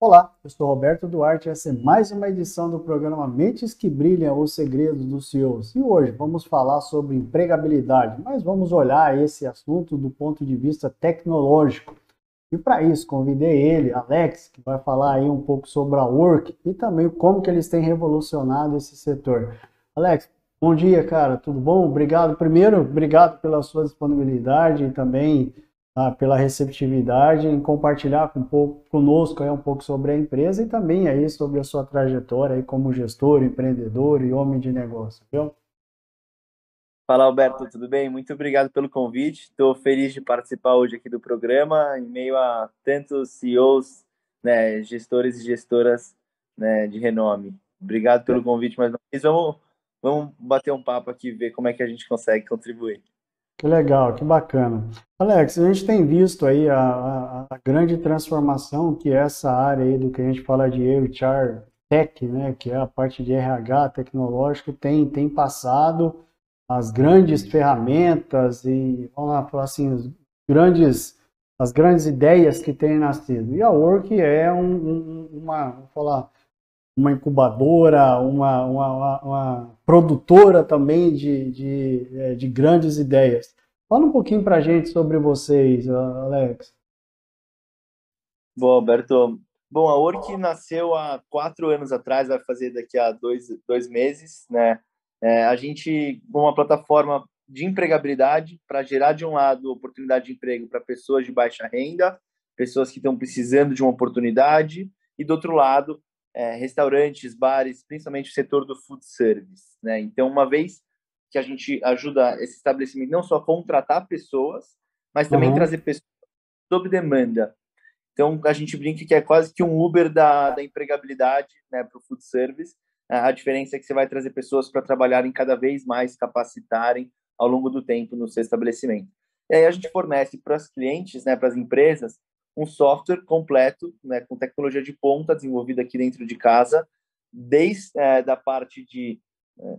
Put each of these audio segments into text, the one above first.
Olá, eu sou Roberto Duarte e essa é mais uma edição do programa Mentes que Brilham, os segredos dos CEOs. E hoje vamos falar sobre empregabilidade, mas vamos olhar esse assunto do ponto de vista tecnológico. E para isso convidei ele, Alex, que vai falar aí um pouco sobre a Work e também como que eles têm revolucionado esse setor. Alex, bom dia, cara, tudo bom? Obrigado. Primeiro, obrigado pela sua disponibilidade e também ah, pela receptividade em compartilhar um pouco conosco aí um pouco sobre a empresa e também aí sobre a sua trajetória aí como gestor, empreendedor e homem de negócio, viu? Fala Alberto, tudo bem? Muito obrigado pelo convite. Estou feliz de participar hoje aqui do programa em meio a tantos CEOs, né, gestores e gestoras né, de renome. Obrigado pelo convite mais uma vez. Vamos, vamos bater um papo aqui, ver como é que a gente consegue contribuir. Que legal, que bacana. Alex, a gente tem visto aí a, a, a, grande transformação que essa área aí do que a gente fala de HR Tech, né, que é a parte de RH tecnológico, tem, tem passado as grandes ferramentas e, vamos lá falar assim, os grandes, as grandes ideias que têm nascido. E a Work é um, um, uma, vamos falar, uma incubadora, uma, uma, uma produtora também de, de, é, de, grandes ideias. Fala um pouquinho para a gente sobre vocês, Alex. Bom, Alberto. Bom, a Orc nasceu há quatro anos atrás, vai fazer daqui a dois, dois meses, né? É, a gente, uma plataforma de empregabilidade para gerar, de um lado, oportunidade de emprego para pessoas de baixa renda, pessoas que estão precisando de uma oportunidade, e do outro lado, é, restaurantes, bares, principalmente o setor do food service. Né? Então, uma vez que a gente ajuda esse estabelecimento não só a contratar pessoas, mas também uhum. trazer pessoas sob demanda. Então, a gente brinca que é quase que um Uber da, da empregabilidade né, para o food service. A diferença é que você vai trazer pessoas para trabalharem cada vez mais, capacitarem ao longo do tempo no seu estabelecimento. E aí a gente fornece para os clientes, né, para as empresas, um software completo, né, com tecnologia de ponta desenvolvida aqui dentro de casa, desde é, da parte de é,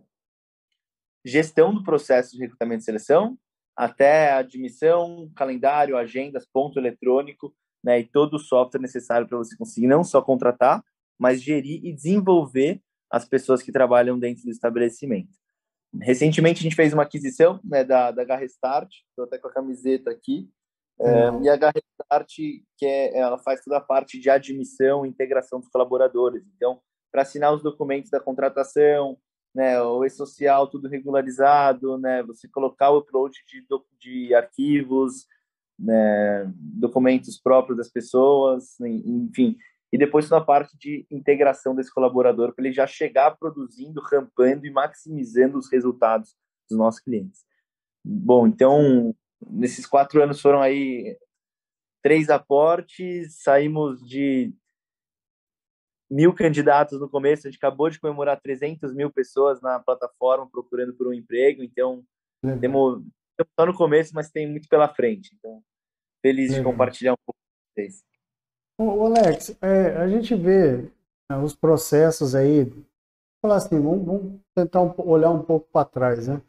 gestão do processo de recrutamento e seleção, até admissão, calendário, agendas, ponto eletrônico, né, e todo o software necessário para você conseguir não só contratar, mas gerir e desenvolver as pessoas que trabalham dentro do estabelecimento. Recentemente a gente fez uma aquisição né, da, da Garrestart, estou até com a camiseta aqui, é, e a Garrestart, que é, ela faz toda a parte de admissão e integração dos colaboradores. Então, para assinar os documentos da contratação, né, o e-social tudo regularizado, né, você colocar o upload de, de arquivos, né, documentos próprios das pessoas, enfim, e depois toda a parte de integração desse colaborador para ele já chegar produzindo, rampando e maximizando os resultados dos nossos clientes. Bom, então nesses quatro anos foram aí três aportes, saímos de mil candidatos no começo, a gente acabou de comemorar 300 mil pessoas na plataforma procurando por um emprego, então temos só no começo, mas tem muito pela frente. Então, feliz de compartilhar um pouco com vocês. Ô, Alex, é, a gente vê né, os processos aí, falar assim, vamos, vamos tentar um, olhar um pouco para trás, né?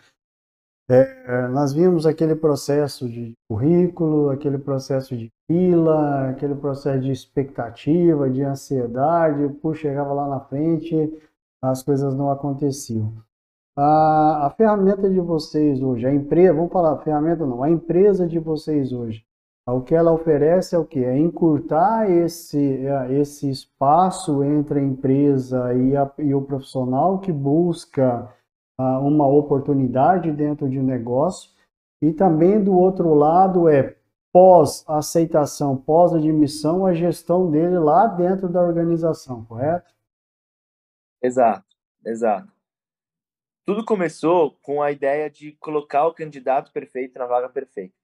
É, nós vimos aquele processo de currículo, aquele processo de fila, aquele processo de expectativa, de ansiedade, puxa, chegava lá na frente, as coisas não aconteciam. A, a ferramenta de vocês hoje, a empresa, vamos falar, ferramenta não, a empresa de vocês hoje, o que ela oferece é o que? É encurtar esse, é, esse espaço entre a empresa e, a, e o profissional que busca uma oportunidade dentro de um negócio. E também do outro lado é pós-aceitação, pós-admissão, a gestão dele lá dentro da organização, correto? Exato, exato. Tudo começou com a ideia de colocar o candidato perfeito na vaga perfeita.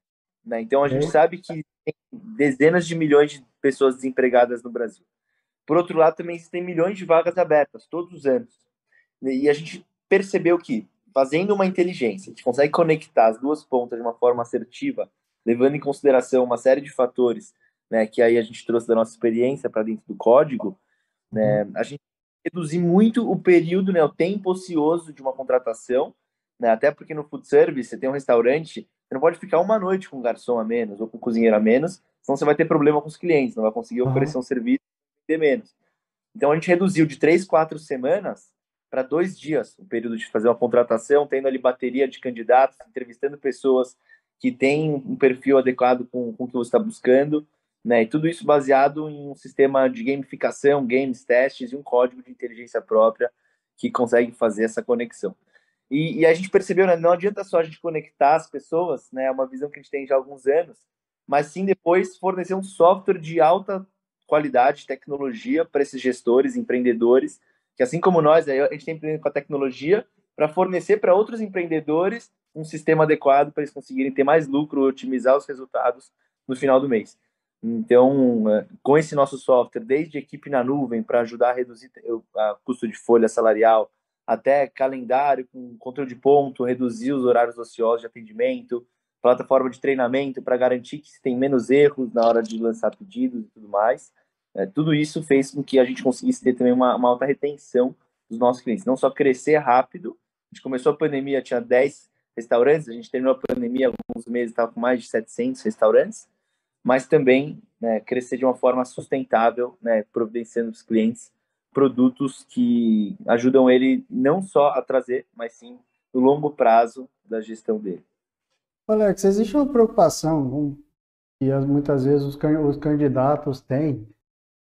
Né? Então a gente sabe que tem dezenas de milhões de pessoas desempregadas no Brasil. Por outro lado, também existem milhões de vagas abertas todos os anos. E a gente percebeu que, fazendo uma inteligência, a gente consegue conectar as duas pontas de uma forma assertiva, levando em consideração uma série de fatores, né, que aí a gente trouxe da nossa experiência para dentro do código, né, a gente reduzir muito o período, né, o tempo ocioso de uma contratação, né, até porque no food service, você tem um restaurante, você não pode ficar uma noite com um garçom a menos ou com um cozinheiro a menos, senão você vai ter problema com os clientes, não vai conseguir oferecer um serviço ter menos. Então a gente reduziu de três, quatro semanas para dois dias o período de fazer uma contratação, tendo ali bateria de candidatos, entrevistando pessoas que têm um perfil adequado com, com o que você está buscando, né? E tudo isso baseado em um sistema de gamificação, games, testes e um código de inteligência própria que consegue fazer essa conexão. E, e, a gente percebeu, né, não adianta só a gente conectar as pessoas, né, é uma visão que a gente tem já há alguns anos, mas sim depois fornecer um software de alta qualidade, tecnologia para esses gestores, empreendedores, que assim como nós, a gente tem empreendendo com a tecnologia para fornecer para outros empreendedores um sistema adequado para eles conseguirem ter mais lucro, otimizar os resultados no final do mês. Então, é, com esse nosso software, desde equipe na nuvem para ajudar a reduzir o custo de folha salarial, até calendário com controle de ponto, reduzir os horários ociosos de atendimento, plataforma de treinamento para garantir que se tem menos erros na hora de lançar pedidos e tudo mais. É, tudo isso fez com que a gente conseguisse ter também uma, uma, alta retenção dos nossos clientes, não só crescer rápido. A gente começou a pandemia, tinha 10 restaurantes, a gente terminou a pandemia alguns meses, estava com mais de 700 restaurantes, mas também né, crescer de uma forma sustentável, né, providenciando os clientes produtos que ajudam ele não só a trazer, mas sim no longo prazo da gestão dele. Alex, existe uma preocupação que muitas vezes os candidatos têm,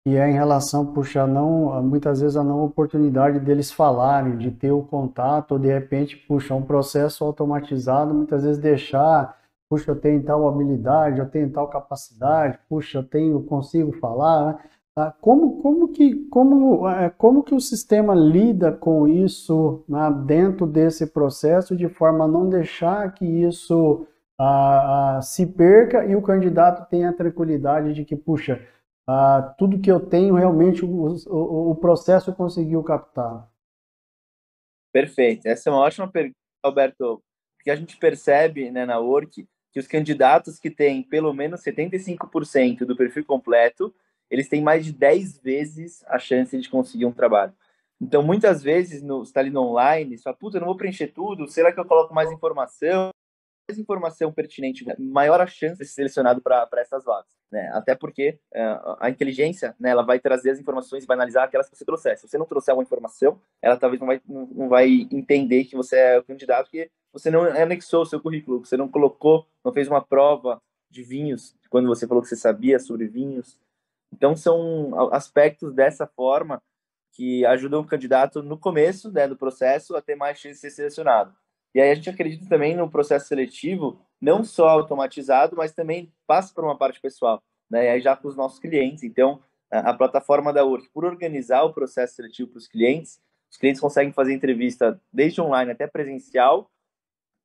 que é em relação, puxa, não, muitas vezes a não oportunidade deles falarem, de ter o contato, ou de repente, puxa, um processo automatizado, muitas vezes deixar, puxa, eu tenho tal habilidade, eu tenho tal capacidade, puxa, eu tenho, consigo falar, né? Tá? Como, como, que, como, é, como que o sistema lida com isso né, dentro desse processo de forma a não deixar que isso ah, ah, se perca e o candidato tenha a tranquilidade de que, puxa, ah, tudo que eu tenho realmente o, o, o processo conseguiu captar? Perfeito. Essa é uma ótima pergunta, Alberto, porque a gente percebe né, na Work que os candidatos que têm pelo menos 75% do perfil completo eles têm mais de 10 vezes a chance de conseguir um trabalho. Então, muitas vezes, no, está ali no online, você fala, puta, eu não vou preencher tudo, será que eu coloco mais informação? Mais informação pertinente, maior a chance de ser selecionado para essas vagas. Né? Até porque uh, a inteligência, né, ela vai trazer as informações vai analisar aquelas que você trouxer. Se você não trouxer uma informação, ela talvez não vai, não, vai entender que você é o candidato, porque você não anexou o seu currículo, você não colocou, não fez uma prova de vinhos, quando você falou que você sabia sobre vinhos, então, são aspectos dessa forma que ajudam o candidato no começo né, do processo a ter mais chance de ser selecionado. E aí a gente acredita também no processo seletivo, não só automatizado, mas também passa por uma parte pessoal, né? E aí já com os nossos clientes. Então, a, a plataforma da Work, por organizar o processo seletivo para os clientes, os clientes conseguem fazer entrevista desde online até presencial,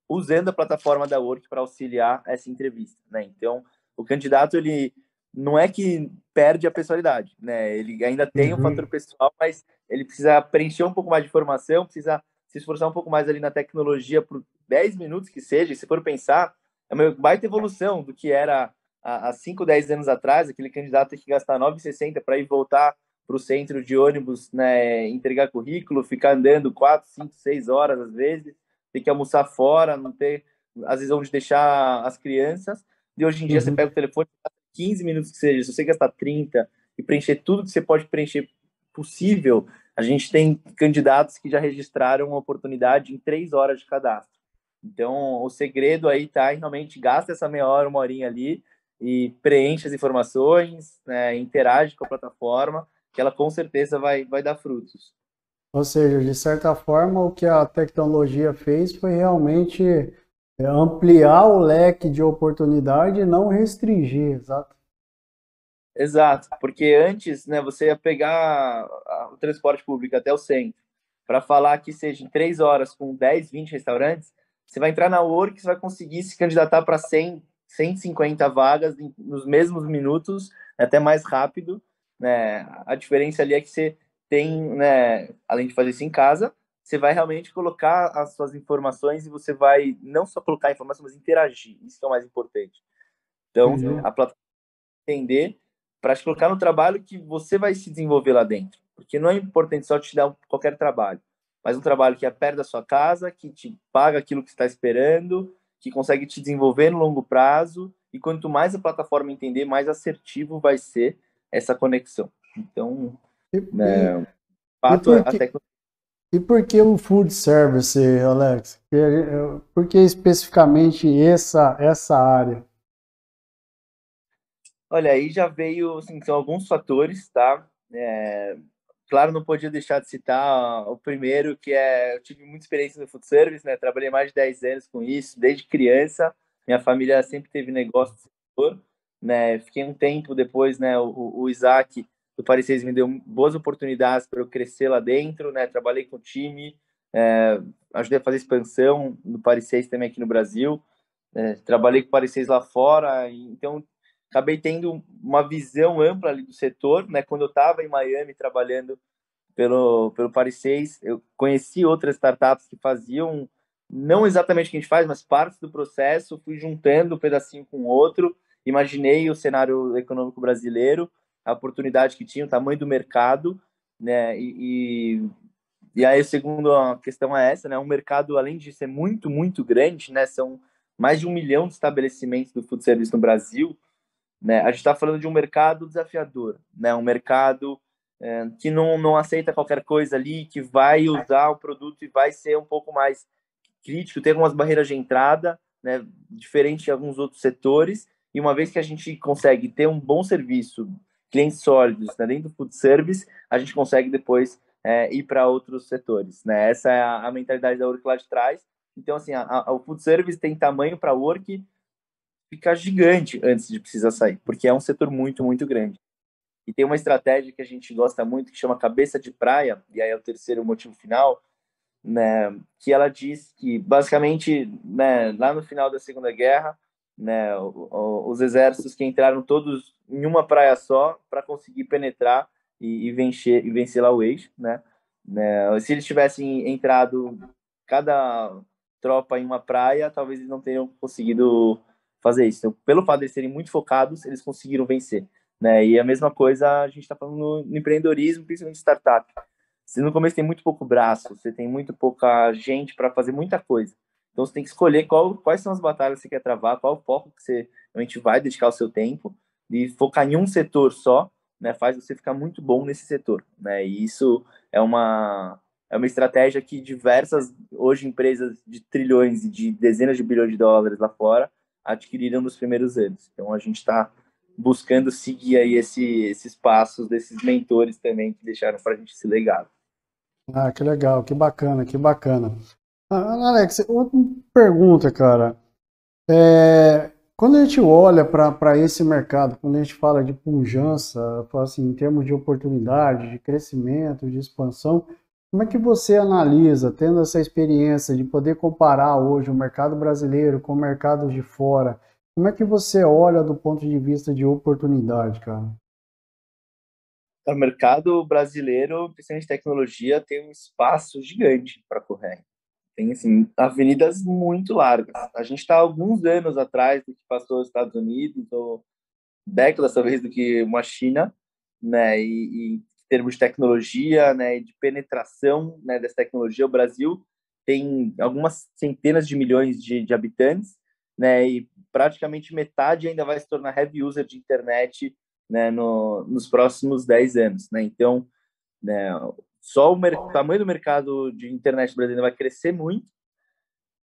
usando a plataforma da Work para auxiliar essa entrevista, né? Então, o candidato ele não é que perde a pessoalidade, né? Ele ainda tem uhum. um fator pessoal, mas ele precisa preencher um pouco mais de informação, precisa se esforçar um pouco mais ali na tecnologia por 10 minutos que seja, se for pensar, é uma baita evolução do que era há 5, 10 anos atrás, aquele candidato tem que gastar 9,60 para ir voltar para o centro de ônibus, né, entregar currículo, ficar andando 4, 5, 6 horas às vezes, ter que almoçar fora, não ter, às vezes, onde deixar as crianças, e hoje em dia uhum. você pega o telefone, 15 minutos que seja, se você gastar 30 e preencher tudo que você pode preencher possível, a gente tem candidatos que já registraram uma oportunidade em três horas de cadastro. Então, o segredo aí tá realmente gasta essa meia hora, uma horinha ali e preenche as informações, né, interage com a plataforma, que ela com certeza vai, vai dar frutos. Ou seja, de certa forma, o que a tecnologia fez foi realmente é ampliar o leque de oportunidade e não restringir, exato. Exato, porque antes, né, você ia pegar o transporte público até o centro, para falar que seja em três horas com 10, 20 restaurantes, você vai entrar na Work, você vai conseguir se candidatar para 100, 150 vagas nos mesmos minutos, até mais rápido, né? A diferença ali é que você tem, né, além de fazer isso em casa, você vai realmente colocar as suas informações e você vai não só colocar informações, mas interagir. Isso é o mais importante. Então, uhum. a plataforma entender para te colocar no trabalho que você vai se desenvolver lá dentro. Porque não é importante só te dar qualquer trabalho, mas um trabalho que é perto da sua casa, que te paga aquilo que está esperando, que consegue te desenvolver no longo prazo. E quanto mais a plataforma entender, mais assertivo vai ser essa conexão. Então, e, né, e, fato, e por, que, e por que o food service, Alex? Por que especificamente essa, essa área? Olha, aí já veio, assim, são alguns fatores, tá? É, claro, não podia deixar de citar o primeiro, que é, eu tive muita experiência no food service, né? Trabalhei mais de 10 anos com isso, desde criança. Minha família sempre teve negócio no setor, né? Fiquei um tempo depois, né? O, o Isaac do Paris 6 me deu boas oportunidades para eu crescer lá dentro, né? Trabalhei com o time, é, ajudei a fazer expansão no Paris 6 também aqui no Brasil. É, trabalhei com o Paris 6 lá fora, então acabei tendo uma visão ampla ali do setor, né? Quando eu estava em Miami trabalhando pelo pelo Paris 6, eu conheci outras startups que faziam não exatamente o que a gente faz, mas parte do processo, fui juntando um pedacinho com outro, imaginei o cenário econômico brasileiro, a oportunidade que tinha, o tamanho do mercado, né? E, e, e aí, segundo a questão é essa, né? Um mercado, além de ser muito, muito grande, né? São mais de um milhão de estabelecimentos do food service no Brasil, né? A gente está falando de um mercado desafiador, né? Um mercado é, que não, não aceita qualquer coisa ali, que vai usar o produto e vai ser um pouco mais crítico, tem algumas barreiras de entrada, né? Diferente de alguns outros setores. E uma vez que a gente consegue ter um bom serviço, clientes sólidos né? dentro do food service, a gente consegue depois é, ir para outros setores, né? Essa é a, a mentalidade da Work lá de trás. Então, assim, a, a, o food service tem tamanho para work ficar gigante antes de precisar sair, porque é um setor muito, muito grande. E tem uma estratégia que a gente gosta muito que chama cabeça de praia, e aí é o terceiro motivo final, né, que ela diz que basicamente, né, lá no final da Segunda Guerra, né, os exércitos que entraram todos em uma praia só para conseguir penetrar e, e, vencer e vencer lá o eixo, né? né? Se eles tivessem entrado cada tropa em uma praia, talvez eles não teriam conseguido fazer isso. Então, pelo fato de eles serem muito focados, eles conseguiram vencer. Né? E a mesma coisa a gente está falando no, empreendedorismo, principalmente startup. Você no começo tem muito pouco braço, você tem muito pouca gente para fazer muita coisa. Então você tem que escolher qual, quais são as batalhas que você quer travar, qual o foco que você realmente vai dedicar o seu tempo e focar em um setor só, né, faz você ficar muito bom nesse setor, né? E isso é uma é uma estratégia que diversas hoje empresas de trilhões e de dezenas de bilhões de dólares lá fora adquiriram nos primeiros anos. Então a gente está buscando seguir aí esse, esses passos desses mentores também que deixaram para a gente esse legado. Ah, que legal, que bacana, que bacana. Ah, Alex, outra pergunta, cara. É, quando a gente olha para esse mercado, quando a gente fala de pujança, assim, em termos de oportunidade, de crescimento, de expansão, como é que você analisa, tendo essa experiência de poder comparar hoje o mercado brasileiro com o mercado de fora, como é que você olha do ponto de vista de oportunidade, cara? O mercado brasileiro, principalmente de tecnologia, tem um espaço gigante para correr. Tem, assim, avenidas muito largas. A gente está alguns anos atrás do que passou os Estados Unidos, ou décadas, talvez, do que uma China, né? E, e termos de tecnologia, né, de penetração né, dessa tecnologia, o Brasil tem algumas centenas de milhões de, de habitantes, né, e praticamente metade ainda vai se tornar heavy user de internet né, no, nos próximos 10 anos. Né? Então, né, só o tamanho do mercado de internet brasileiro vai crescer muito.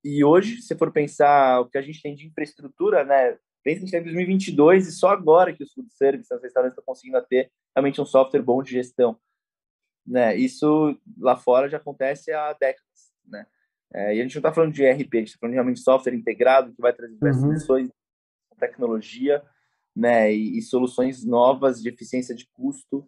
E hoje, se for pensar o que a gente tem de infraestrutura, né, pensa que a gente está em 2022 e só agora que os food services, os restaurantes estão conseguindo ter realmente um software bom de gestão. Né? Isso lá fora já acontece há décadas. Né? É, e a gente não está falando de ERP, a gente está falando de realmente software integrado que vai trazer diversas uhum. soluções, tecnologia né? E, e, soluções novas de eficiência de custo.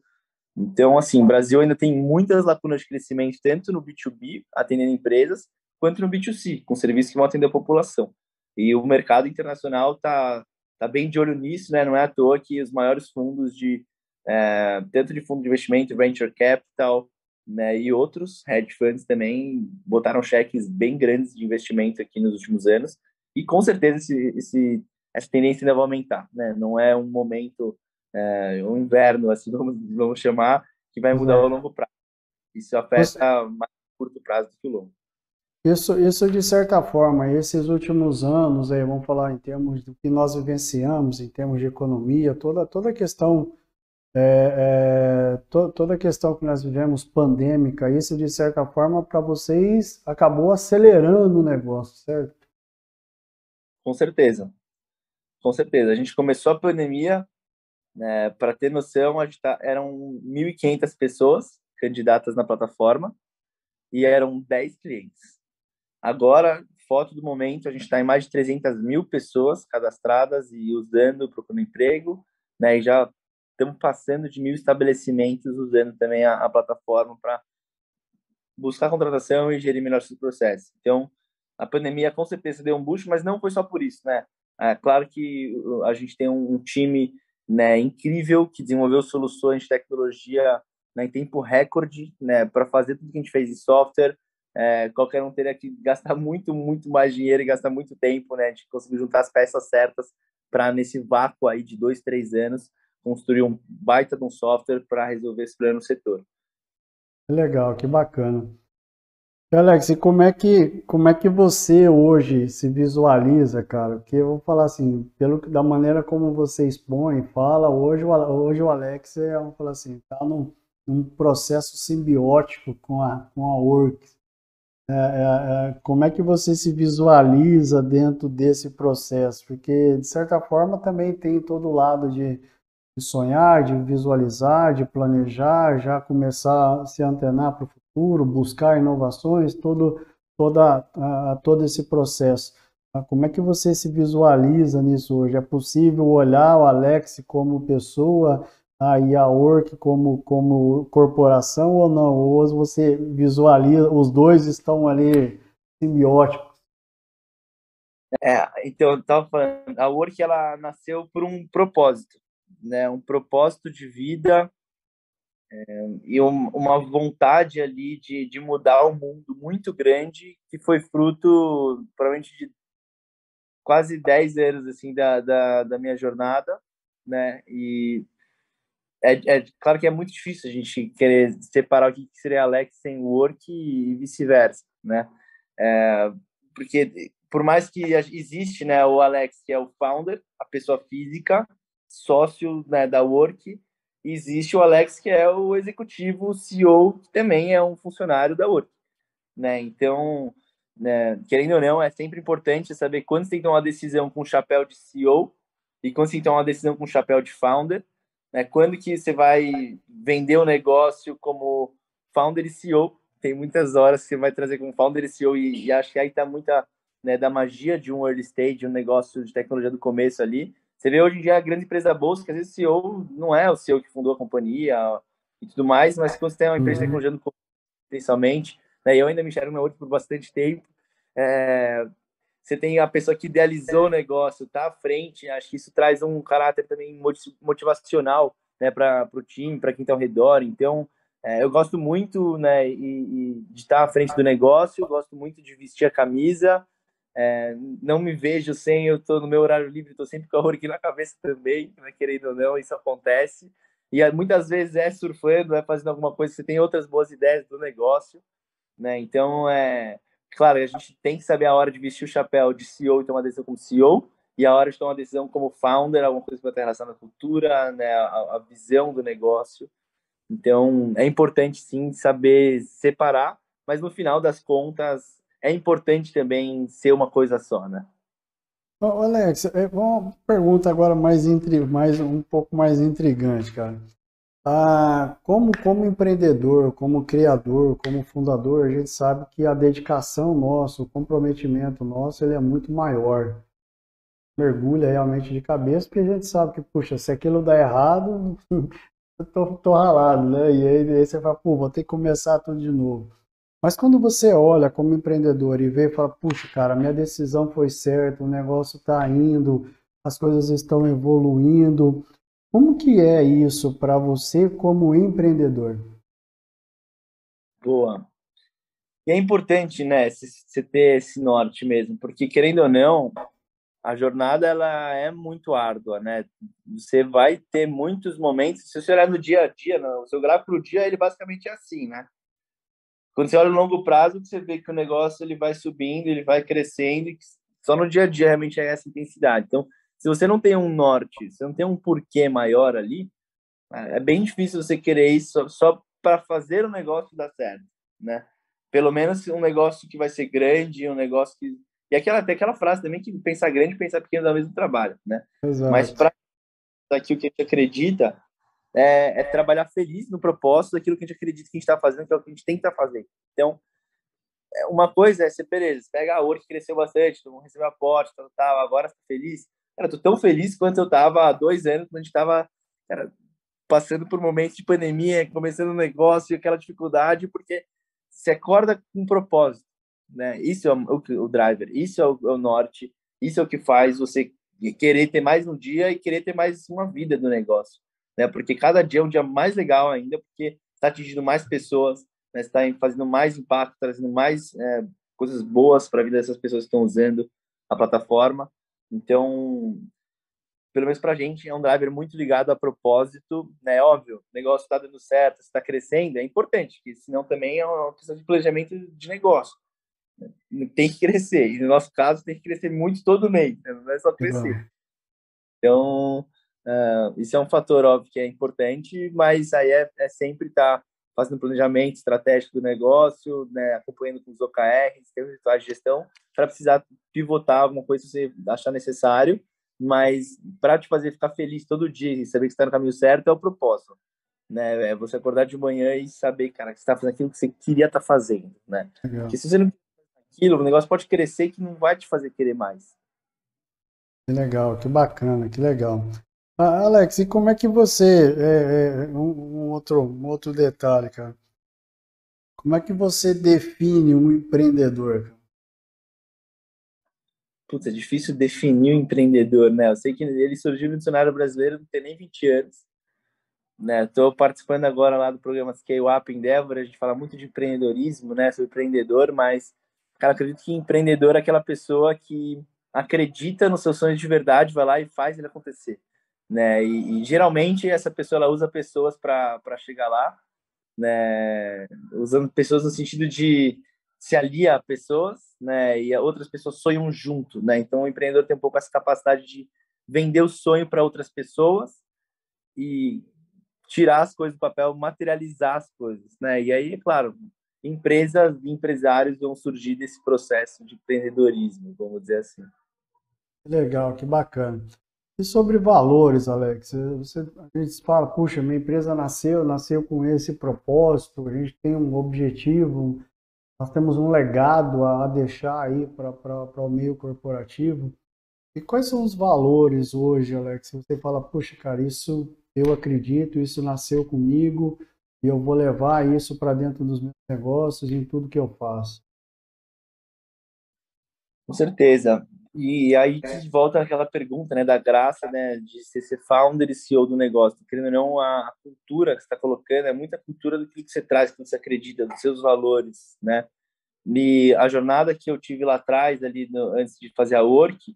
Então, assim, o Brasil ainda tem muitas lacunas de crescimento, tanto no B2B, atendendo empresas, quanto no B2C, com serviços que vão atender a população. E o mercado internacional está tá bem de olho nisso, né? Não é à toa que os maiores fundos de é, tanto de fundo de investimento, venture capital, né, e outros hedge funds também botaram cheques bem grandes de investimento aqui nos últimos anos. E com certeza esse, esse, essa tendência ainda vai aumentar, né? Não é um momento, é, um inverno, assim vamos, vamos chamar, que vai mudar ao longo prazo. Isso afeta mais curto prazo do que o longo. Isso, isso de certa forma, esses últimos anos, aí, vamos falar em termos do que nós vivenciamos, em termos de economia, toda, toda a questão é, é, to, toda a questão que nós vivemos pandêmica, isso de certa forma para vocês acabou acelerando o negócio, certo? Com certeza, com certeza. A gente começou a pandemia, né, para ter noção, a gente tá, eram 1.500 pessoas candidatas na plataforma e eram 10 clientes. Agora, foto do momento, a gente está em mais de 300 mil pessoas cadastradas e usando, procurando emprego, né, e já estamos passando de mil estabelecimentos usando também a, a plataforma para buscar contratação e gerir melhor esse processo. Então, a pandemia com certeza deu um boost, mas não foi só por isso, né? É claro que a gente tem um, time né, incrível que desenvolveu soluções de tecnologia né, em tempo recorde né, para fazer tudo que a gente fez em software. É, qualquer um teria que gastar muito, muito mais dinheiro e gastar muito tempo, né? A gente conseguiu juntar as peças certas para, nesse vácuo aí de dois, três anos, construir um baita de um software para resolver esse problema no setor. Legal, que bacana. Alex, e como é que como é que você hoje se visualiza, cara? Porque eu vou falar assim, pelo da maneira como você expõe, fala, hoje hoje o Alex é, vamos falar assim, tá num, num processo simbiótico com a com a Works. É, é, é, como é que você se visualiza dentro desse processo? Porque de certa forma também tem todo o lado de de sonhar, de visualizar, de planejar, já começar a se antenar para o futuro, buscar inovações, todo, toda, todo esse processo. Uh, como é que você se visualiza nisso hoje? É possível olhar o Alex como pessoa e a Work como, como corporação ou não? Ou você visualiza, os dois estão ali simbióticos? É, então, eu estava falando, a Work ela nasceu por um propósito né, um propósito de vida é, e um, uma vontade ali de, de mudar o mundo muito grande que foi fruto provavelmente de quase 10 anos assim da, da, da minha jornada né e é, é, claro que é muito difícil a gente querer separar o que seria Alex sem work e vice-versa né é, porque por mais que existe né o Alex que é o founder a pessoa física sócio né, da Work, existe o Alex, que é o executivo, o CEO, que também é um funcionário da Work. Né? Então, né, querendo ou não, é sempre importante saber quando você tem que tomar uma decisão com o chapéu de CEO e quando você tem que tomar uma decisão com o chapéu de founder. Né? Quando que você vai vender o negócio como founder e CEO. Tem muitas horas que você vai trazer como founder e CEO e, e acho que aí está muita né, da magia de um early stage, um negócio de tecnologia do começo ali, você vê hoje em dia a grande empresa da bolsa, que às vezes o CEO não é o CEO que fundou a companhia e tudo mais, mas quando você tem uma empresa uhum. de tecnologia no principalmente, né, eu ainda me enxergo na outra por bastante tempo, é, você tem a pessoa que idealizou o negócio, tá à frente, acho que isso traz um caráter também motivacional né, para o time, para quem está ao redor. Então, é, eu gosto muito né, e, e de estar à frente do negócio, gosto muito de vestir a camisa, é, não me vejo sem, eu estou no meu horário livre, estou sempre com a aqui na cabeça também, né, querendo ou não, isso acontece. E muitas vezes é surfando, é fazendo alguma coisa, você tem outras boas ideias do negócio, né? Então, é claro, a gente tem que saber a hora de vestir o chapéu de CEO e tomar decisão como CEO, e a hora de tomar decisão como founder, alguma coisa que vai ter relação à cultura, né, a, a visão do negócio. Então, é importante sim saber separar, mas no final das contas, é importante também ser uma coisa só, né? Ô, Alex, é uma pergunta agora mais, mais um pouco mais intrigante, cara. Ah, como, como empreendedor, como criador, como fundador, a gente sabe que a dedicação nossa, o comprometimento nosso, ele é muito maior. Mergulha realmente de cabeça, porque a gente sabe que, puxa, se aquilo dá errado, eu tô, tô ralado, né? E aí, aí você fala, pô, vou ter que começar tudo de novo. Mas quando você olha como empreendedor e vê e fala, puxa, cara, minha decisão foi certa, o negócio está indo, as coisas estão evoluindo, como que é isso para você como empreendedor? Boa. E é importante, né, você ter esse norte mesmo, porque querendo ou não, a jornada ela é muito árdua, né? Você vai ter muitos momentos, se você olhar no dia a dia, no seu gráfico do dia, ele basicamente é assim, né? Quando você olha no longo prazo, você vê que o negócio ele vai subindo, ele vai crescendo, só no dia a dia realmente é essa intensidade. Então, se você não tem um norte, se não tem um porquê maior ali, É bem difícil você querer isso só para fazer o negócio dar certo, né? Pelo menos um negócio que vai ser grande, um negócio que e aquela tem aquela frase também que pensar grande pensar pequeno dá o mesmo trabalho, né? Exato. Mas para aqui o que a gente acredita é, é, trabalhar feliz no propósito daquilo que a gente acredita que a gente está fazendo, que é o que a gente tem que estar tá fazendo. Então, é, uma coisa é ser beleza, pega a ouro que cresceu bastante, não recebeu aporte, tal, tal, agora estou feliz. Cara, tô tão feliz quanto eu estava há dois anos, quando a gente estava passando por momentos de pandemia, começando um negócio, aquela dificuldade, porque se acorda com um propósito, né? Isso é o, o driver, isso é o, é o, norte, isso é o que faz você querer ter mais um dia e querer ter mais uma vida do negócio, né? Porque cada dia é um dia mais legal ainda, porque está atingindo mais pessoas, né? está fazendo mais impacto, trazendo mais é, coisas boas para a vida dessas pessoas que estão usando a plataforma. Então, pelo menos para a gente, é um driver muito ligado a propósito, né? Óbvio, o negócio está dando certo, está crescendo, é importante, porque senão também é uma questão de planejamento de negócio. Né? Tem que crescer, e no nosso caso tem que crescer muito todo mês, né? não é só crescer. Então, uh, isso é um fator, óbvio, que é importante, mas aí é, é sempre estar tá fazendo planejamento estratégico do negócio, né? acompanhando com os OKRs, tem rituais de gestão, para precisar pivotar alguma coisa se você achar necessário, mas para te fazer ficar feliz todo dia e saber que está no caminho certo é o propósito, né? É você acordar de manhã e saber, cara, que está fazendo aquilo que você queria estar tá fazendo, né? Legal. Porque se você não aquilo, o negócio pode crescer que não vai te fazer querer mais. Que legal, que bacana, que legal. Ah, Alex, e como é que você, é, é, um, um, outro, um outro detalhe, cara, como é que você define um empreendedor? putz, é difícil definir um empreendedor, né? Eu sei que ele surgiu no dicionário brasileiro, não tem nem 20 anos. Né? Estou participando agora lá do programa Scale Up Endeavor, a gente fala muito de empreendedorismo, né? Sou empreendedor, mas, cara, acredito que empreendedor é aquela pessoa que acredita nos seus sonhos de verdade, vai lá e faz ele acontecer, né? E, e geralmente essa pessoa ela usa pessoas para chegar lá, né? Usando pessoas no sentido de se alia a pessoas, né? E outras pessoas sonham junto, né? Então o empreendedor tem um pouco essa capacidade de vender o sonho para outras pessoas e tirar as coisas do papel, materializar as coisas, né? E aí, é claro, empresas e empresários vão surgir desse processo de empreendedorismo, vamos dizer assim. Legal, que bacana. E sobre valores, Alex? Você, a gente fala, puxa, minha empresa nasceu, nasceu com esse propósito, a gente tem um objetivo, nós temos um legado a deixar aí para o meio corporativo. E quais são os valores hoje, Alex? Você fala, puxa, cara, isso eu acredito, isso nasceu comigo e eu vou levar isso para dentro dos meus negócios e em tudo que eu faço. Com certeza. E aí gente volta naquela pergunta, né, da graça, né, de ser, ser founder e CEO do negócio. Querendo ou não, a, cultura que você está colocando é muita cultura do que você traz, que você acredita, dos seus valores, né? E a jornada que eu tive lá atrás, ali no, antes de fazer a work,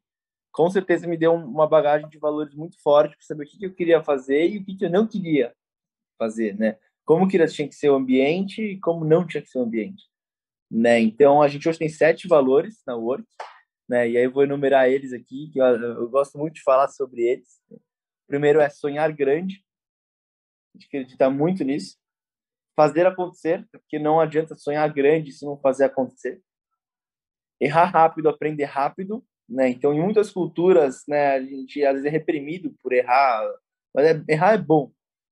com certeza me deu uma bagagem de valores muito forte para saber o que, eu queria fazer e o que, que eu não queria fazer, né? Como que tinha que ser o ambiente e como não tinha que ser o ambiente, né? Então a gente hoje tem sete valores na work né? E aí eu vou enumerar eles aqui, que eu, eu gosto muito de falar sobre eles. Primeiro é sonhar grande. A gente acredita muito nisso. Fazer acontecer, porque não adianta sonhar grande se não fazer acontecer. Errar rápido, aprender rápido, né? Então, em muitas culturas, né, a gente às vezes é reprimido por errar, mas é, errar é bom.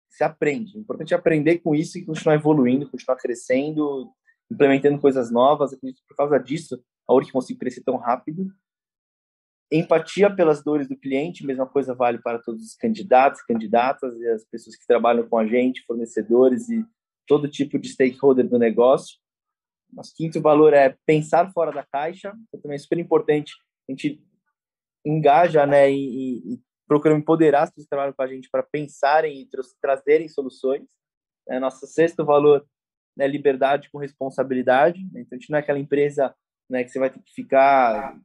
Se aprende. O importante é aprender com isso e continuar evoluindo, continuar crescendo, implementando coisas novas. Acredito por causa disso a Uri conseguiu crescer tão rápido. Empatia pelas dores do cliente, mesma coisa vale para todos os candidatos, candidatas e as pessoas que trabalham com a gente, fornecedores e todo tipo de stakeholder do negócio. Nosso quinto valor é pensar fora da caixa, que também é super importante. A gente engaja, né, e, e procura empoderar as pessoas que trabalham com a gente para pensarem e trazerem soluções. É, nosso sexto valor é liberdade com responsabilidade. Então, a gente não é aquela empresa né, que você vai ter que ficar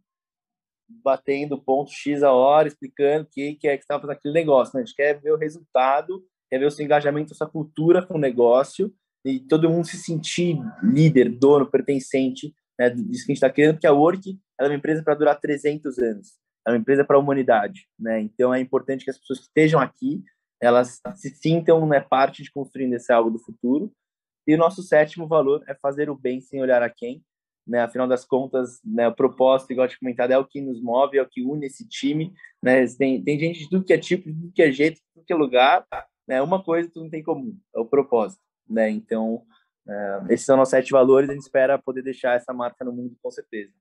batendo ponto X a hora, explicando o que, que é que está fazendo aquele negócio. Né? A gente quer ver o resultado, quer ver o seu engajamento, sua cultura com o negócio e todo mundo se sentir líder, dono, pertencente né, disso que a gente está querendo, porque a Work é uma empresa para durar 300 anos, é uma empresa para a humanidade. Né? Então é importante que as pessoas que estejam aqui elas se sintam né, parte de construindo esse algo do futuro. E o nosso sétimo valor é fazer o bem sem olhar a quem. Né? Afinal das contas, né, o propósito, igual te comentado, é o que nos move, é o que une esse time. Né? Tem, tem gente de tudo que é tipo, de tudo que é jeito, de tudo que é lugar. Né? Uma coisa tudo não tem comum, é o propósito. Né? Então, é, esses são nossos sete valores, a gente espera poder deixar essa marca no mundo com certeza.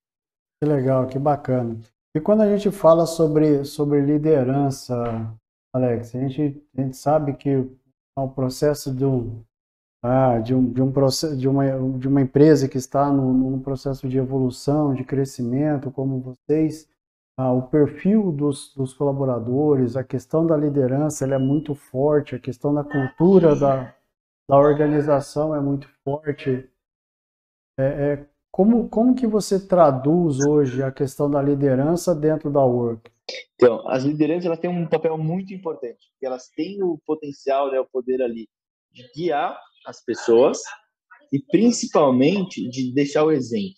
Que legal, que bacana. E quando a gente fala sobre, sobre liderança, Alex, a gente, a gente sabe que o processo do, ah, de, um, de, um de, uma, de uma empresa que está num, num processo de evolução, de crescimento, como vocês, ah, o perfil dos, dos colaboradores, a questão da liderança é muito forte, a questão da cultura da, da organização é muito forte. É, é, como, como que você traduz hoje a questão da liderança dentro da Work? Então, as lideranças elas têm um papel muito importante, elas têm o potencial, né, o poder ali de guiar as pessoas e principalmente de deixar o exemplo.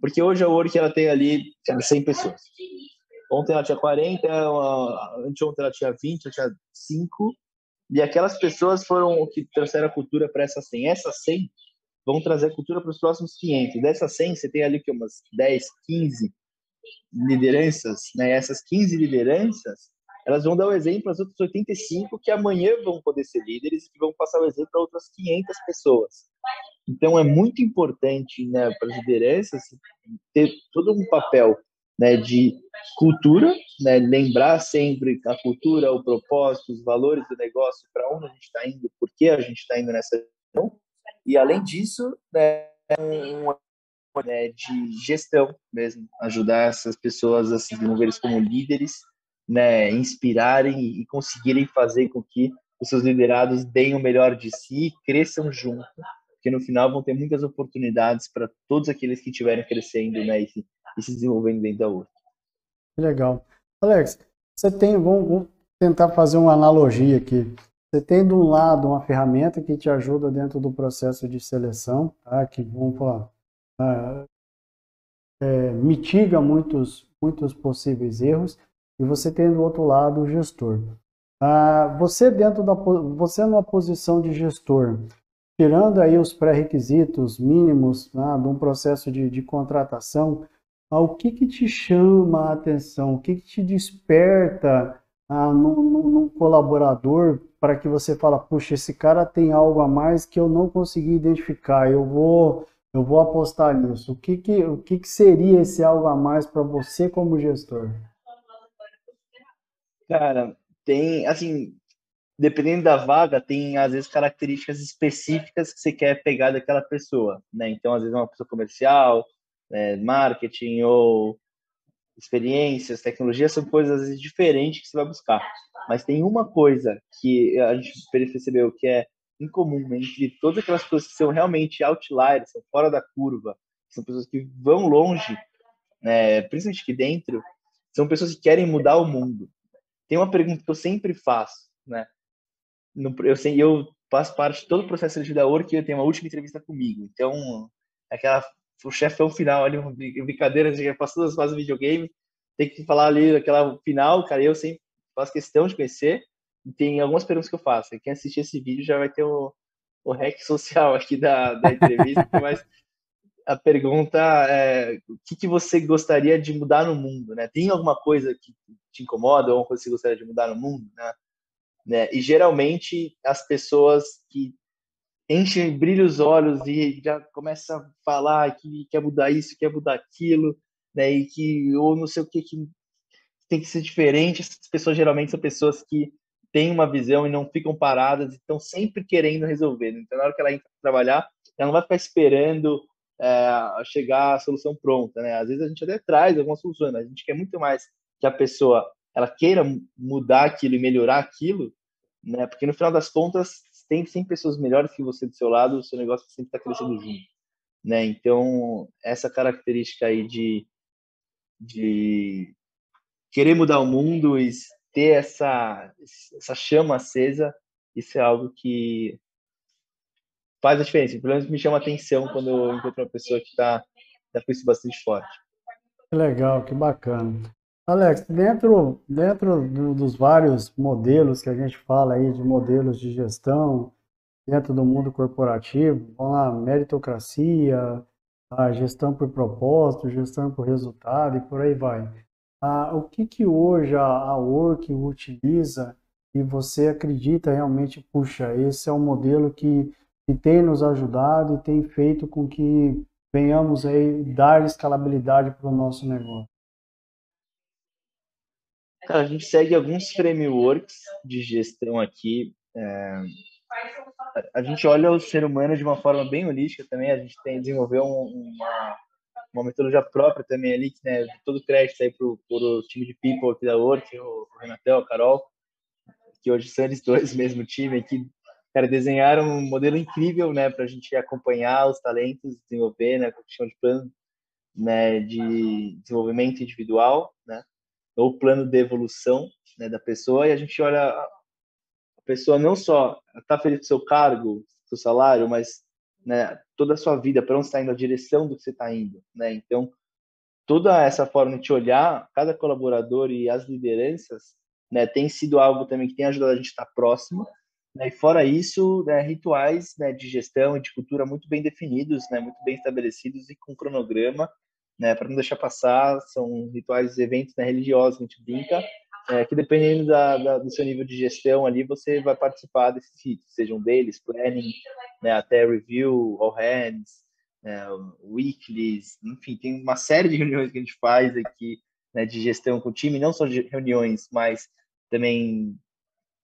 Porque hoje a Work ela tem ali 100 pessoas. Ontem ela tinha 40, anteontem ela tinha 20, ela tinha 5, e aquelas pessoas foram o que trouxeram a cultura para essas 100. Essas 100 vão trazer a cultura para os próximos 500. Dessas 100, você tem ali que umas 10, 15 lideranças, né? Essas 15 lideranças, elas vão dar o exemplo às outras 85 que amanhã vão poder ser líderes e que vão passar o exemplo para outras 500 pessoas. Então é muito importante, né, para as lideranças ter todo um papel, né, de cultura, né, lembrar sempre a cultura, o propósito, os valores do negócio, para onde a gente está indo, por que a gente está indo nessa direção e, além disso, né, um, né, de gestão mesmo, ajudar essas pessoas a se desenvolverem como líderes, né, inspirarem e conseguirem fazer com que os seus liderados deem o melhor de si e cresçam junto, porque no final vão ter muitas oportunidades para todos aqueles que estiverem crescendo né, e, se, e se desenvolvendo dentro da outra. Legal. Alex, você tem, vamos, tentar fazer uma analogia aqui. Você tem de um lado uma ferramenta que te ajuda dentro do processo de seleção, tá? que ah, é, mitiga muitos, muitos possíveis erros, e você tem do outro lado o gestor. Ah, você dentro da você numa posição de gestor, tirando aí os pré-requisitos mínimos né, de um processo de, de contratação, ah, o que, que te chama a atenção, o que, que te desperta ah, num, colaborador para que você fala, puxa, esse cara tem algo a mais que eu não consegui identificar, eu vou eu vou apostar nisso. O que que, o que, que seria esse algo a mais para você como gestor? Cara, tem, assim, dependendo da vaga, tem às vezes características específicas que você quer pegar daquela pessoa, né? Então, às vezes é uma pessoa comercial, é, marketing ou experiências, tecnologias são coisas vezes, diferentes que você vai buscar. Mas tem uma coisa que a gente percebeu que é incomum entre todas aquelas pessoas que são realmente outliers, são fora da curva, são pessoas que vão longe, né, principalmente aqui dentro, são pessoas que querem mudar o mundo. Tem uma pergunta que eu sempre faço, né? eu, sei, eu faço parte de todo o processo de da Work e eu tenho uma última entrevista comigo. Então, aquela o chefão final ali, brincadeira, já passou as fases do videogame, tem que falar ali aquela final, cara, eu sempre faço questão de conhecer. E tem algumas perguntas que eu faço. Quem assistir esse vídeo já vai ter o, o hack social aqui da, da entrevista, mas a pergunta é o que, que você gostaria de mudar no mundo, né? Tem alguma coisa que te incomoda alguma coisa que você gostaria de mudar no mundo, né? né? E geralmente as pessoas que enche, brilha os olhos e já começa a falar que quer mudar isso, quer mudar aquilo, né? E que ou não sei o que que tem que ser diferente. Essas pessoas geralmente são pessoas que têm uma visão e não ficam paradas, estão sempre querendo resolver. Então, na hora que ela entra trabalhar, ela não vai ficar esperando é, chegar a solução pronta, né? Às vezes a gente até traz algumas soluções, mas a gente quer muito mais que a pessoa ela queira mudar aquilo e melhorar aquilo, né? Porque no final das contas tem 100 pessoas melhores que você do seu lado, o seu negócio sempre está crescendo junto, né? Então, essa característica aí de, de querer mudar o mundo e ter essa, essa chama acesa, isso é algo que faz a diferença. Pelo menos me chama atenção quando eu encontro uma pessoa que está tá com isso bastante forte. Que legal, que bacana. Alex, dentro, dentro do, dos vários modelos que a gente fala aí, de modelos de gestão, dentro do mundo corporativo, vamos lá, meritocracia, a gestão por propósito, gestão por resultado e por aí vai. Ah, o que, que hoje a, a Work utiliza e você acredita realmente, puxa, esse é um modelo que, que tem nos ajudado e tem feito com que venhamos aí dar escalabilidade para o nosso negócio? Cara, a gente segue alguns frameworks de gestão aqui. É... A gente olha o ser humano de uma forma bem holística também. A gente tem desenvolveu uma, uma metodologia própria também ali, que né, todo crédito aí para o time de people aqui da Work, o Renatel, a Carol, que hoje são eles dois mesmo time aqui. Cara, desenharam um modelo incrível, né, para a gente acompanhar os talentos, desenvolver, né, o de plano né, de desenvolvimento individual, né, ou plano de evolução né, da pessoa, e a gente olha a pessoa não só está feliz com seu cargo, seu salário, mas né, toda a sua vida, para onde está indo, a direção do que você está indo. Né? Então, toda essa forma de olhar cada colaborador e as lideranças né, tem sido algo também que tem ajudado a gente a estar próximo. Né? E fora isso, né, rituais né, de gestão e de cultura muito bem definidos, né, muito bem estabelecidos e com cronograma né, para não deixar passar, são rituais, eventos né, religiosos, a gente brinca, é, que dependendo da, da, do seu nível de gestão ali, você vai participar desses ritos, sejam deles, planning, até review, all hands, weeklies, enfim, tem uma série de reuniões que a gente faz aqui de gestão com o time, não só reuniões, mas também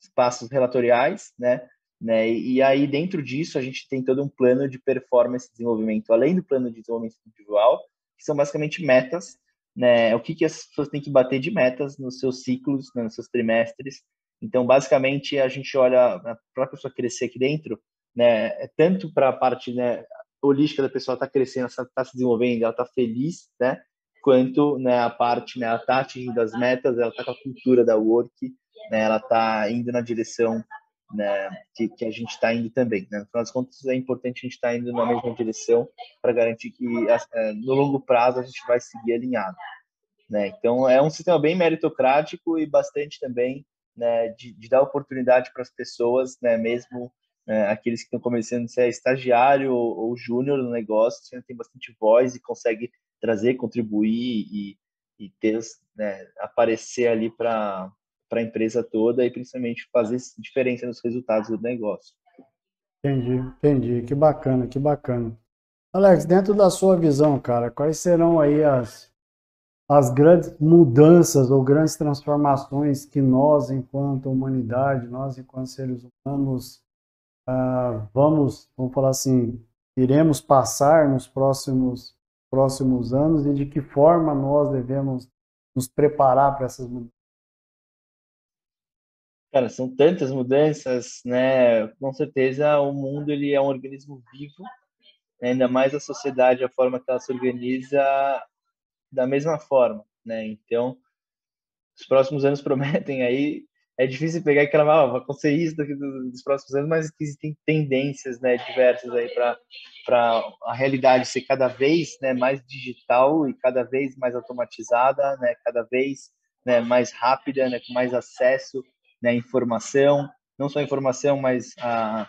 espaços relatoriais, né, né, e aí dentro disso a gente tem todo um plano de performance e desenvolvimento, além do plano de desenvolvimento individual, que são basicamente metas, né? O que, que as pessoas têm que bater de metas nos seus ciclos, né, nos seus trimestres. Então, basicamente, a gente olha para a pessoa crescer aqui dentro, né? É tanto para a parte né, holística da pessoa estar tá crescendo, está se desenvolvendo, ela está feliz, né? Quanto né, a parte, né, ela está atingindo as metas, ela está com a cultura da work, né? Ela está indo na direção né, que, que, a gente está indo também. Né? No final das contas, é importante a gente estar tá indo na mesma direção para garantir que é, no longo prazo a gente vai seguir alinhado. Né? Então, é um sistema bem meritocrático e bastante também né, de, de, dar oportunidade para as pessoas, né, mesmo né, aqueles que estão começando a ser estagiário ou, ou júnior no negócio, você tem bastante voz e consegue trazer, contribuir e, e ter, né, aparecer ali para para a empresa toda e principalmente fazer diferença nos resultados do negócio. Entendi, entendi. Que bacana, que bacana. Alex, dentro da sua visão, cara, quais serão aí as, as grandes mudanças ou grandes transformações que nós, enquanto humanidade, nós, enquanto seres humanos, uh, vamos, vamos falar assim, iremos passar nos próximos, próximos anos e de que forma nós devemos nos preparar para essas mudanças? Cara, são tantas mudanças, né? Com certeza o mundo ele é um organismo vivo, né? ainda mais a sociedade, a forma que ela se organiza da mesma forma, né? Então, os próximos anos prometem aí. É difícil pegar aquela, ah, vai acontecer isso daqui dos próximos anos, mas existem tendências, né, diversas aí para a realidade ser cada vez, né, mais digital e cada vez mais automatizada, né, cada vez né, mais rápida, né, com mais acesso né, informação, não só informação, mas a,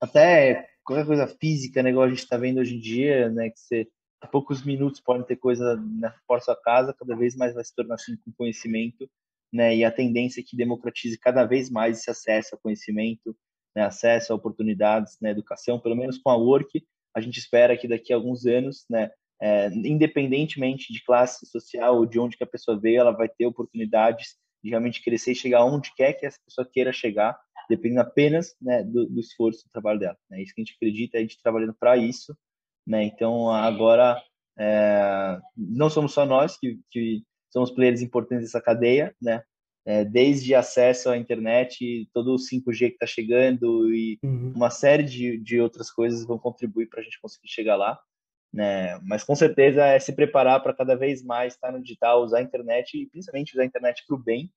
até qualquer coisa física, né, igual a gente está vendo hoje em dia, né, que você a poucos minutos pode ter coisa na porta da sua casa, cada vez mais vai se tornar assim com conhecimento, né, e a tendência é que democratize cada vez mais esse acesso a conhecimento, né, acesso a oportunidades, né, educação, pelo menos com a Work, a gente espera que daqui a alguns anos, né, é, independentemente de classe social ou de onde que a pessoa veio, ela vai ter oportunidades de realmente crescer e chegar onde quer que essa pessoa queira chegar, dependendo apenas né, do, do, esforço do trabalho dela. É né? isso que a gente acredita, a gente trabalhando para isso. Né? Então, agora, é, não somos só nós que, que, somos players importantes dessa cadeia, né? É, desde acesso à internet, todo o 5G que está chegando e uhum. uma série de, de outras coisas vão contribuir para a gente conseguir chegar lá né? Mas com certeza é se preparar para cada vez mais estar no digital, usar a internet e principalmente usar a internet para o bem,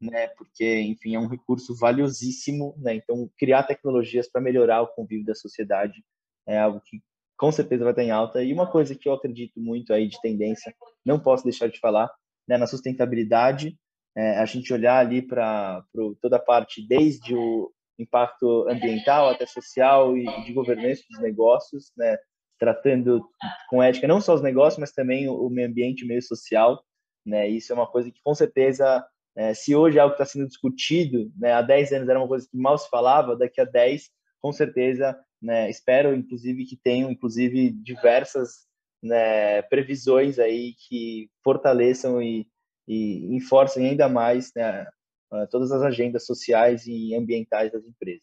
né? Porque, enfim, é um recurso valiosíssimo, né? Então, criar tecnologias para melhorar o convívio da sociedade é algo que com certeza vai estar em alta. E uma coisa que eu acredito muito aí de tendência, não posso deixar de falar, né, na sustentabilidade, é, a gente olhar ali para toda a parte, desde o impacto ambiental até social e de governança dos negócios, né, tratando com ética não só os negócios, mas também o, meio ambiente, o meio social. Né, isso é uma coisa que, com certeza, é, se hoje é algo que está sendo discutido, né, há 10 anos era uma coisa que mal se falava, daqui a 10, com certeza, né, espero, inclusive, que tenham, inclusive, diversas né, previsões aí que fortaleçam e, e enforcem ainda mais né, todas as agendas sociais e ambientais das empresas.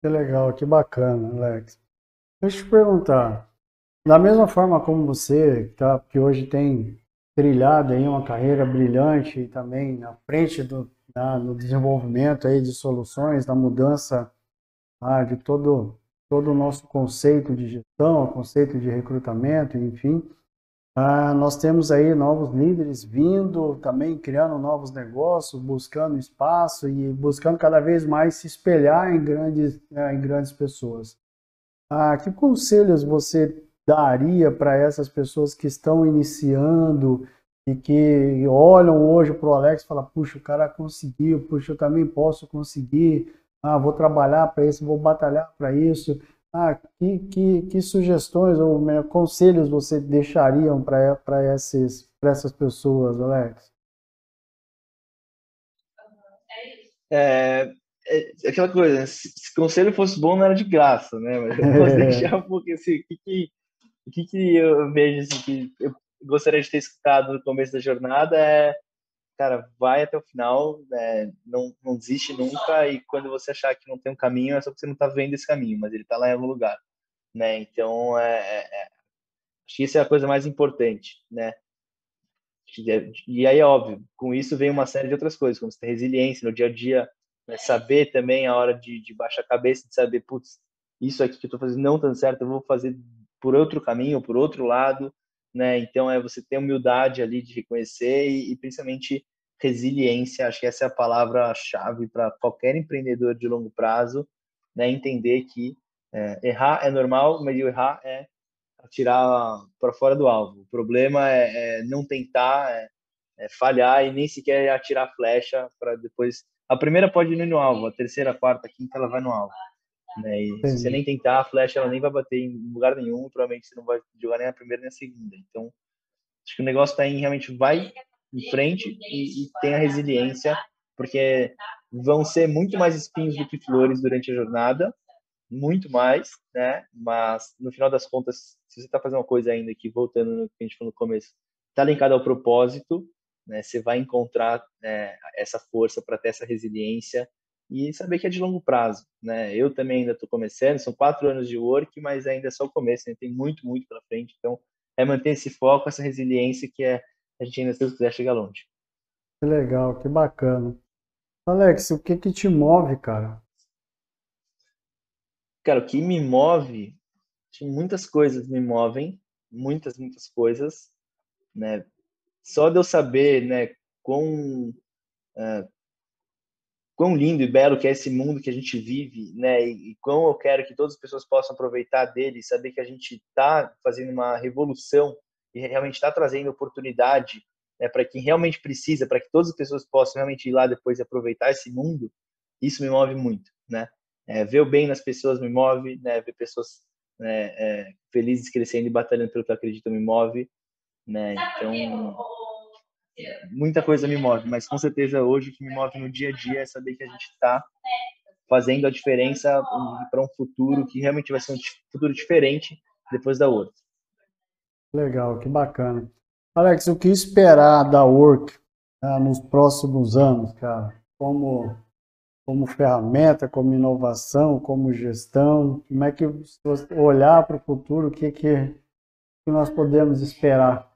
Que legal, que bacana, Alex. Deixa eu te perguntar, da mesma forma como você, tá, que hoje tem trilhado aí uma carreira brilhante e também na frente do, no desenvolvimento aí de soluções, da mudança tá, de todo todo o nosso conceito de gestão, conceito de recrutamento, enfim. Ah, nós temos aí novos líderes vindo, também criando novos negócios, buscando espaço e buscando cada vez mais se espelhar em grandes, né, em grandes pessoas. Ah, que conselhos você daria para essas pessoas que estão iniciando e que olham hoje para o Alex e falam, puxa, o cara conseguiu, puxa, eu também posso conseguir, ah, vou trabalhar para isso, vou batalhar para isso. Ah, que, que, que sugestões ou melhor, conselhos você deixariam para essas pessoas, Alex? É, é aquela coisa, né? se, se conselho fosse bom não era de graça, né? Mas eu posso deixar um pouco assim, o que, que, o que, que eu vejo assim, que eu gostaria de ter escutado no começo da jornada é cara, vai até o final, né? não, não desiste nunca, e quando você achar que não tem um caminho, é só porque você não está vendo esse caminho, mas ele está lá em algum lugar, né? Então, é, é, é, acho que isso é a coisa mais importante, né? E aí, óbvio, com isso vem uma série de outras coisas, como ter resiliência no dia a dia, né? saber também a hora de, de baixar a cabeça, de saber, putz, isso aqui que eu estou fazendo não tá certo, eu vou fazer por outro caminho, por outro lado, né? Então é você ter humildade ali de reconhecer e, e principalmente resiliência. Acho que essa é a palavra-chave para qualquer empreendedor de longo prazo, né? Entender que é, errar é normal, mas errar é atirar para fora do alvo. O problema é, é não tentar, é, é, falhar e nem sequer atirar flecha para depois. A primeira pode ir no alvo, a terceira, a quarta, a quinta ela vai no alvo. Né? E se você nem tentar, a flecha ela nem vai bater em lugar nenhum, provavelmente você não vai jogar nem a primeira nem a segunda. Então, acho que o negócio está em realmente vai em frente e, e tenha resiliência, porque vão ser muito mais espinhos do que flores durante a jornada, muito mais, né? Mas no final das contas, se você está fazendo uma coisa ainda que voltando no que a gente falou no começo, está linkado ao propósito, né? Você vai encontrar né, essa força para ter essa resiliência e saber que é de longo prazo, né? Eu também ainda estou começando, são quatro anos de work, mas ainda é só o começo, né? tem muito, muito pela frente. Então, é manter esse foco, essa resiliência que é a gente ainda, se Deus quiser, chega longe. Que legal, que bacana. Alex, o que que te move, cara? Cara, o que me move, muitas coisas me movem, muitas, muitas coisas, né? Só de eu saber, né, quão, uh, quão lindo e belo que é esse mundo que a gente vive, né, e, e quão eu quero que todas as pessoas possam aproveitar dele, saber que a gente está fazendo uma revolução e realmente está trazendo oportunidade né, para quem realmente precisa, para que todas as pessoas possam realmente ir lá depois e aproveitar esse mundo, isso me move muito, né? É, ver o bem nas pessoas me move, né? Ver pessoas né, é, felizes crescendo e batalhando pelo que acreditam me move, né? Então, muita coisa me move, mas com certeza hoje o que me move no dia a dia é saber que a gente está fazendo a diferença para um futuro que realmente vai ser um futuro diferente depois da outra. Legal, que bacana. Alex, o que esperar da Work né, nos próximos anos, cara? Como, como ferramenta, como inovação, como gestão? Como é que, se você olhar para o futuro, o que, que, que nós podemos esperar?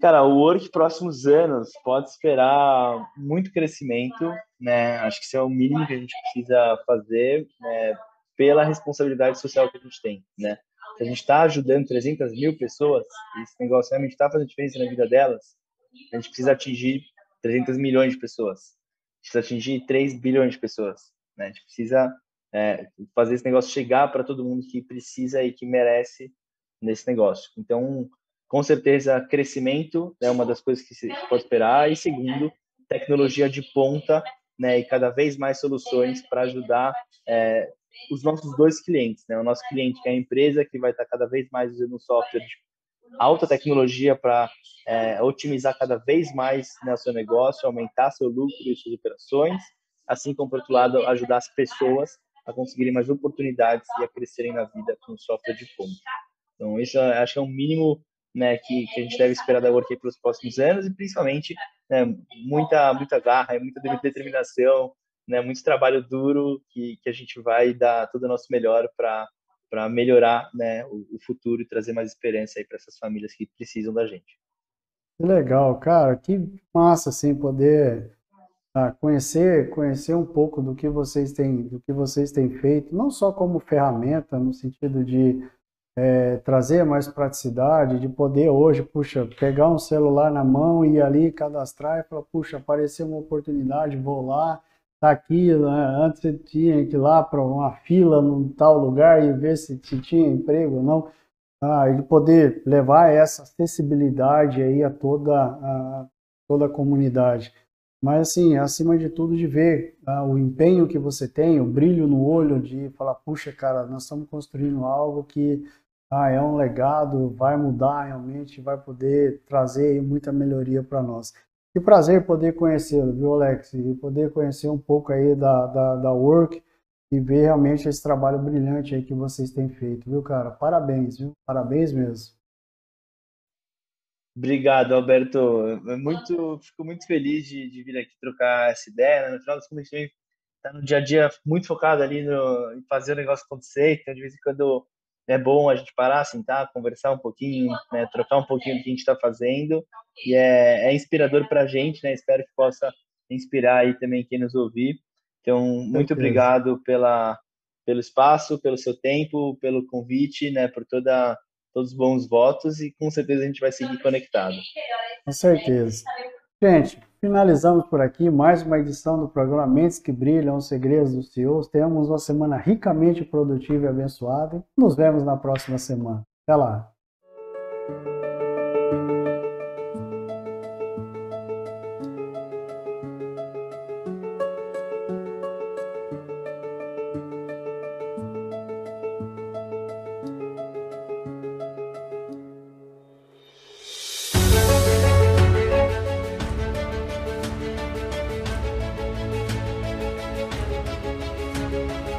Cara, o Work próximos anos pode esperar muito crescimento, né? Acho que isso é o mínimo que a gente precisa fazer, né? Pela responsabilidade social que a gente tem, né? se a gente está ajudando 300 mil pessoas, esse negócio realmente está fazendo diferença na vida delas, a gente precisa atingir 300 milhões de pessoas. Precisa atingir 3 bilhões de pessoas. Né? A gente precisa é, fazer esse negócio chegar para todo mundo que precisa e que merece nesse negócio. Então, com certeza, crescimento é uma das coisas que se pode esperar. E segundo, tecnologia de ponta né, e cada vez mais soluções para ajudar é, os nossos dois clientes. Né? O nosso cliente, que é a empresa, que vai estar cada vez mais usando software de alta tecnologia para é, otimizar cada vez mais né, seu negócio, aumentar seu lucro e suas operações, assim como, por outro lado, ajudar as pessoas a conseguirem mais oportunidades e a crescerem na vida com software de ponta. Então, isso acho que é um mínimo né, que, que, a gente deve esperar da Workday pelos próximos anos e principalmente né, muita muita garra, muita determinação, né, muito trabalho duro que, que a gente vai dar todo o nosso melhor para para melhorar né, o, o, futuro e trazer mais esperança para essas famílias que precisam da gente. Que legal, cara, que massa assim poder ah, conhecer conhecer um pouco do que vocês têm do que vocês têm feito, não só como ferramenta no sentido de é, trazer mais praticidade, de poder hoje, puxa, pegar um celular na mão e ali cadastrar e falar, puxa, apareceu uma oportunidade, vou lá, tá aqui, né? antes você tinha que ir lá para uma fila num tal lugar e ver se, tinha emprego ou não, ah, e de poder levar essa acessibilidade aí a toda a, toda a comunidade. Mas assim, acima de tudo, de ver ah, o empenho que você tem, o brilho no olho de falar, puxa, cara, nós estamos construindo algo que ah, é um legado, vai mudar realmente, vai poder trazer muita melhoria para nós. Que prazer poder conhecê-lo, viu, Alex? E poder conhecer um pouco aí da, da, da Work e ver realmente esse trabalho brilhante aí que vocês têm feito, viu, cara? Parabéns, viu? Parabéns mesmo. Obrigado, Alberto. Muito, fico muito feliz de, de vir aqui trocar essa ideia. Né? No final das contas, a gente está no dia a dia muito focado ali no, em fazer o negócio acontecer. Então, de vez em quando é bom a gente parar, sentar, conversar um pouquinho, né, trocar um pouquinho do que a gente está fazendo e é, é inspirador para a gente, né? Espero que possa inspirar aí também quem nos ouvir. Então, muito obrigado pela pelo espaço, pelo seu tempo, pelo convite, né, por toda todos os bons votos e com certeza a gente vai seguir conectado. Com certeza. Gente, finalizamos por aqui mais uma edição do programa Mentes que Brilham, os Segredos dos CEOs. Tenhamos uma semana ricamente produtiva e abençoada. Nos vemos na próxima semana. Até lá.